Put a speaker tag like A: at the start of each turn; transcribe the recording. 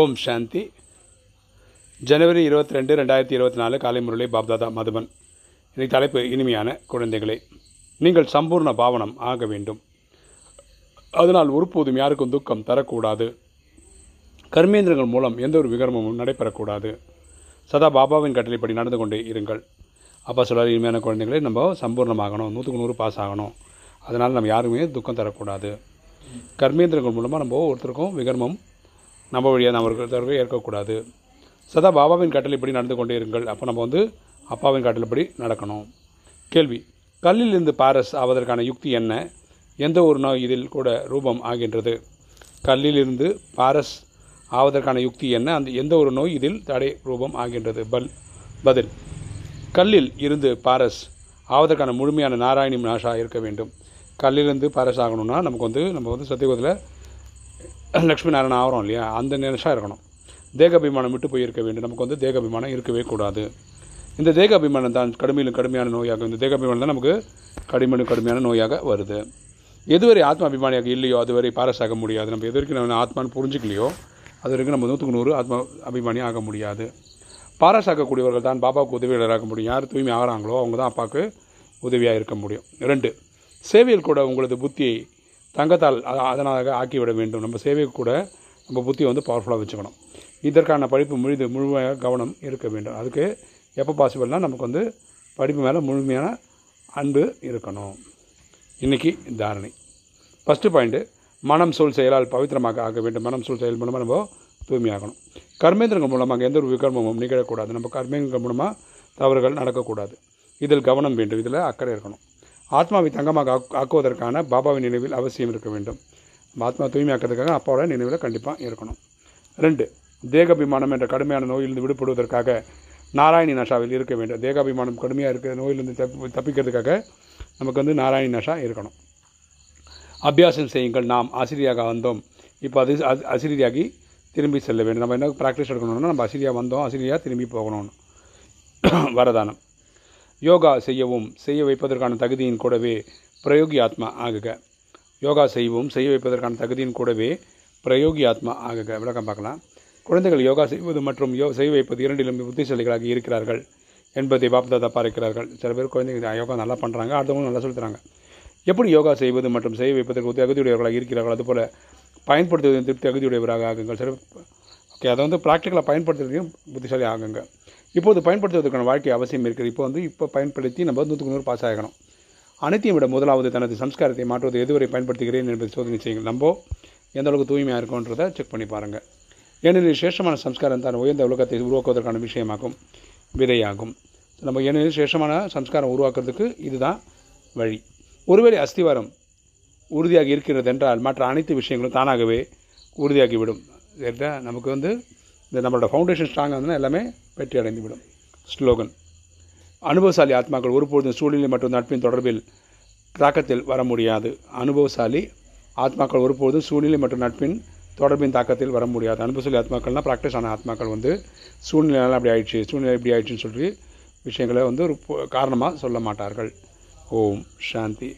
A: ஓம் சாந்தி. ஜனவரி இருபத்தி ரெண்டு ரெண்டாயிரத்தி இருபத்தி நாலு காலை முரளி பாப்தாதா மதுபன். இன்னைக்கு தலைப்பு இனிமையான குழந்தைகளே. நீங்கள் சம்பூர்ண பாவனம் ஆக வேண்டும். அதனால் ஒருபோதும் யாருக்கும் துக்கம் தரக்கூடாது. கர்மேந்திரங்கள் மூலம் எந்த ஒரு விகரமும் நடைபெறக்கூடாது. சதா பாபாவின் கட்டளைப்படி நடந்து கொண்டே இருங்கள். அப்பா சொல்கிறார் இனிமையான குழந்தைகளே நம்ம சம்பூர்ணமாகணும். நூற்றுக்கு நூறு பாஸ் ஆகணும். அதனால் நம்ம யாருமே துக்கம் தரக்கூடாது. கர்மேந்திரங்கள் மூலமாக நம்ம ஒருத்தருக்கும் விகர்மம் நம்ம வழியாக நம்ம இருக்கிறவர்கள் ஏற்கக்கூடாது. சதா பாபாவின் கட்டளைப்படி நடந்து கொண்டே இருங்கள். அப்போ நம்ம வந்து அப்பாவின் கட்டளைப்படி நடக்கணும். கேள்வி கல்லிலிருந்து பாரஸ் ஆவதற்கான யுக்தி என்ன? எந்த ஒரு நோய் இதில் கூட ரூபம் ஆகின்றது? கல்லிலிருந்து பாரஸ் ஆவதற்கான யுக்தி என்ன? அந்த எந்த ஒரு நோய் இதில் தடை ரூபம் ஆகின்றது? பல் பதில் கல்லில் இருந்து பாரஸ் ஆவதற்கான முழுமையான நாராயணி நாஷா இருக்க வேண்டும். கல்லிலிருந்து பாரஸ் ஆகணும்னா நமக்கு வந்து நம்ம வந்து சத்தியகுதத்தில் லக்ஷ்மி நாராயணன் ஆகிறோம் இல்லையா? அந்த நிமிஷம் இருக்கணும். தேகாபிமானம் விட்டு போய் இருக்க வேண்டும். நமக்கு வந்து தேகாபிமானம் இருக்கவே கூடாது. இந்த தேகாபிமானம் தான் கடுமையிலும் கடுமையான நோயாக இந்த தேகாபிமானம் தான் நமக்கு கடுமையிலும் கடுமையான நோயாக வருது. எதுவரை ஆத்மா அபிமானியாக இல்லையோ அதுவரை பாரசாக முடியாது. நம்ம எது வரைக்கும் நம்ம ஆத்மான்னு புரிஞ்சுக்கலையோ அது வரைக்கும் நம்ம நூற்றுக்கு நூறு ஆத்மா அபிமானி ஆக முடியாது. பாராசாக்கக்கூடியவர்கள் ஆகக்கூடியவர்கள் தான் பாபாவுக்கு உதவியாளராக முடியும். யார் தூய்மை ஆகிறாங்களோ அவங்க தான் அப்பாவுக்கு உதவியாக இருக்க முடியும். ரெண்டு சேவையில் கூட உங்களது புத்தியை தங்கத்தால் அதனாக ஆக்கிவிட வேண்டும். நம்ம சேவைக்கு கூட நம்ம புத்தியை வந்து பவர்ஃபுல்லாக வச்சுக்கணும். இதற்கான படிப்பு முழுது முழுமையாக கவனம் இருக்க வேண்டும். அதுக்கு எப்போ பாசிபிள்னால் நமக்கு வந்து படிப்பு மேலே முழுமையான அன்பு இருக்கணும். இன்றைக்கி தாரணை. ஃபஸ்ட்டு பாயிண்ட்டு மனம் சூழ் செயலால் பவித்திரமாக ஆக வேண்டும். மனம் சூழ் செயல் மூலமாக நம்ம தூய்மையாகணும். கர்மேந்திரங்கள் மூலமாக எந்த ஒரு விகர்மமும் நிகழக்கூடாது நம்ம கர்மேந்திரங்கள் மூலமாக தவறுகள் நடக்கக்கூடாது. இதில் கவனம் வேண்டும். இதில் அக்கறை இருக்கணும். ஆத்மாவை தங்கமாக ஆக்குவதற்கான பாபாவின் நினைவில் அவசியம் இருக்க வேண்டும். ஆத்மா தூய்மையாக்கிறதுக்காக அப்பாவோட நினைவில் கண்டிப்பாக இருக்கணும். ரெண்டு தேகாபிமானம் என்ற கடுமையான நோயிலிருந்து விடுபடுவதற்காக நாராயணி நஷாவில் இருக்க வேண்டும். தேகாபிமானம் கடுமையாக இருக்கிற நோயிலிருந்து தப்பி தப்பிக்கிறதுக்காக நமக்கு வந்து நாராயணி நஷா இருக்கணும். அபியாசம் செய்யுங்கள். நாம் ஆசிரியாக வந்தோம். இப்போ அது அசிரியாகி திரும்பி செல்ல வேண்டும். நம்ம என்ன ப்ராக்டிஸ் எடுக்கணும்னா நம்ம அசிரியா வந்தோம் ஆசிரியாக திரும்பி போகணும் வரதானம். யோகா செய்யவும் செய்ய வைப்பதற்கான தகுதியின் கூடவே பிரயோகி ஆத்மா ஆகுக. யோகா செய்யவும் செய்ய வைப்பதற்கான தகுதியின் கூடவே பிரயோகி ஆத்மா ஆகுக. விளக்கம் பார்க்கலாம். குழந்தைகள் யோகா செய்வது மற்றும் யோ செய்ய வைப்பது இரண்டிலும் புத்திசாலிகளாக இருக்கிறார்கள் என்பதை பாப்தாதா பார்க்கிறார்கள். சில பேர் குழந்தைங்க யோகா நல்லா பண்ணுறாங்க அடுத்தவங்களும் நல்லா சொல்லித் எப்படி யோகா செய்வது மற்றும் செய்ய வைப்பதற்கு தகுதியுடையவர்களாக இருக்கிறார்கள் அதுபோல் பயன்படுத்துவதில் திருப்தி தகுதியுடையவராக ஆகுங்கள். சில ஓகே அதை வந்து ப்ராக்டிக்கலாக பயன்படுத்துறதையும் புத்திசாலி ஆகுங்க. இப்போது பயன்படுத்துவதற்கான வாழ்க்கை அவசியம் இருக்குது இப்போ வந்து இப்போ பயன்படுத்தி நம்ம நூற்றுக்கு நூறு பாஸ் ஆகணும். அனைத்தையும் விட முதலாவது தனது சம்ஸ்காரத்தை மாற்றுவது எதுவரை பயன்படுத்துகிறேன் என்பதை சோதனை செய்யுங்கள். நம்ம எந்த அளவுக்கு தூய்மையாக இருக்கோன்றதை செக் பண்ணி பாருங்கள் ஏனெனில் சேஷமான சம்ஸ்காரம் தான் உயர்ந்த உலகத்தை உருவாக்குவதற்கான விஷயமாகும் விதையாகும். நம்ம ஏனெனில் சேஷமான சம்ஸ்காரம் உருவாக்குறதுக்கு இதுதான் வழி. ஒருவேளை அஸ்திவாரம் உறுதியாக இருக்கிறது என்றால் மற்ற அனைத்து விஷயங்களும் தானாகவே உறுதியாகிவிடும். சரிதா? நமக்கு வந்து இந்த நம்மளோட ஃபவுண்டேஷன் ஸ்ட்ராங்காக இருந்தால் எல்லாமே வெற்றி அடைந்துவிடும். ஸ்லோகன் அனுபவசாலி ஆத்மாக்கள் ஒருபொழுதும் சூழ்நிலை மற்றும் நட்பின் தொடர்பில் தாக்கத்தில் வர முடியாது. அனுபவசாலி ஆத்மாக்கள் ஒருபொழுதும் சூழ்நிலை மற்றும் நட்பின் தொடர்பின் தாக்கத்தில் வர முடியாது. அனுபவசாலி ஆத்மாக்கள்னால் ப்ராக்டிஸ் ஆன ஆத்மாக்கள் வந்து சூழ்நிலையெல்லாம் அப்படி ஆயிடுச்சு சூழ்நிலை இப்படி ஆயிடுச்சுன்னு சொல்லி விஷயங்களை வந்து ஒரு காரணமாக சொல்ல மாட்டார்கள். ஓம் சாந்தி.